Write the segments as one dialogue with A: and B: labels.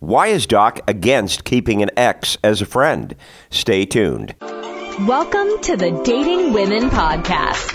A: Why is Doc against keeping an ex as a friend? Stay tuned.
B: Welcome to the Dating Women Podcast.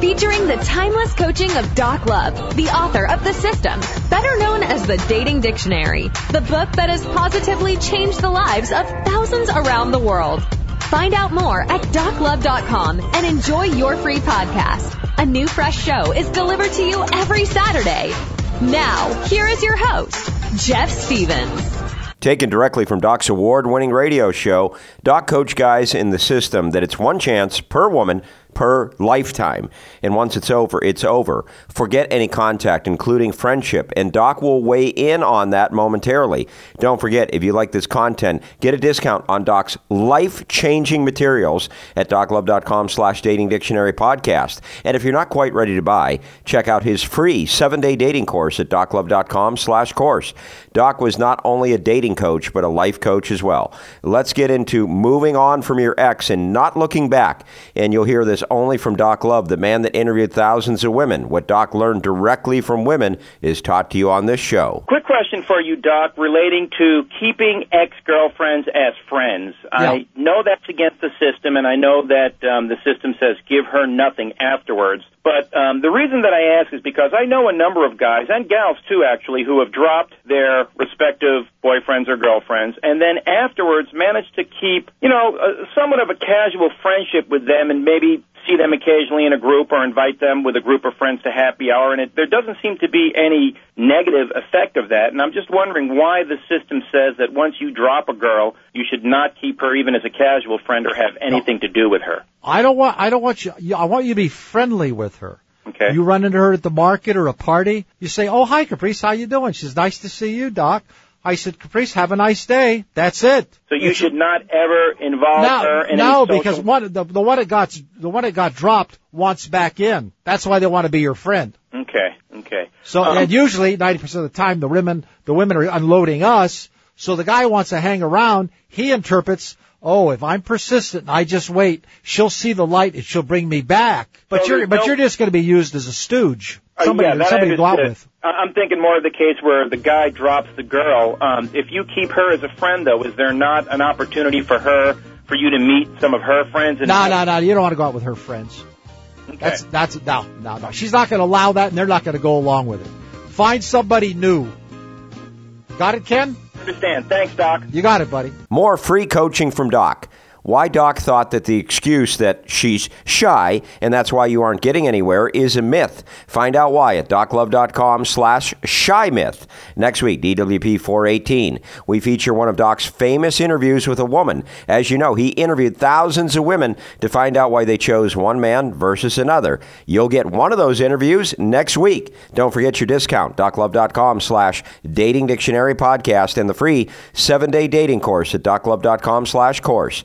B: Featuring the timeless coaching of Doc Love, the author of The System, better known as the Dating Dictionary, the book that has positively changed the lives of thousands around the world. Find out more at doclove.com and enjoy your free podcast. A new fresh show is delivered to you every Saturday. Now, here is your host, Jeff Stevens.
A: Taken directly from Doc's award winning radio show, Doc coach guys in the system that it's one chance per woman per lifetime. And once it's over, it's over. Forget any contact, including friendship, and Doc will weigh in on that momentarily. Don't forget, if you like this content, get a discount on Doc's life-changing materials at doclove.com slash dating dictionary podcast. And if you're not quite ready to buy, check out his free seven-day dating course at doclove.com slash course. Doc was not only a dating coach, but a life coach as well. Let's get into moving on from your ex and not looking back. And you'll hear this only from Doc Love, the man that interviewed thousands of women. What Doc learned directly from women is taught to you on this show.
C: Quick question for you, Doc, relating to keeping ex-girlfriends as friends.
D: Yeah.
C: I know that's against the system, and I know that um, the system says give her nothing afterwards. But um, the reason that I ask is because I know a number of guys and gals too, actually, who have dropped their respective boyfriends or girlfriends, and then afterwards managed to keep, you know, uh, somewhat of a casual friendship with them, and maybe see them occasionally in a group or invite them with a group of friends to happy hour and it, there doesn't seem to be any negative effect of that and I'm just wondering why the system says that once you drop a girl you should not keep her even as a casual friend or have anything to do with her
D: I don't want. I don't want you. you- I want you to be friendly with her.
C: okay
D: You run into her at the market or a party. You say, "Oh, hi, Caprice. How you doing?" She's nice to see you, Doc. I said, Caprice, have a nice day. That's it.
C: so you
D: It's-
C: should not ever involve her
D: no,
C: in
D: no,
C: social
D: because one the, the one that got the one that got dropped wants back in. That's why they want to be your friend.
C: okay okay
D: So
C: Um,
D: and usually ninety percent of the time the women the women are unloading us. So the guy wants to hang around. He interprets, oh, if I'm persistent, and I just wait. She'll see the light and she'll bring me back. But
C: So
D: you're but
C: no-
D: you're just going to be used as a stooge.
C: Uh,
D: Somebody
C: yeah, that I
D: somebody to go out
C: understood.
D: with.
C: I- I'm thinking more of the case where the guy drops the girl. Um, if you keep her as a friend, though, is there not an opportunity for her, for you to meet some of her friends?
D: No, no, no. You don't want to go out with her friends.
C: Okay.
D: That's that's no, no, no. She's not going to allow that, and they're not going to go along with it. Find somebody new. Got it, Ken?
C: understand. Thanks, Doc.
D: You got it, buddy.
A: More free coaching from Doc. Why Doc thought that the excuse that she's shy and that's why you aren't getting anywhere is a myth. Find out why at doclove.com slash shy myth. Next week, DWP 418. We feature one of Doc's famous interviews with a woman. As you know, he interviewed thousands of women to find out why they chose one man versus another. You'll get one of those interviews next week. Don't forget your discount, doclove.com slash dating dictionary podcast and the free seven day dating course at doclove.com slash course.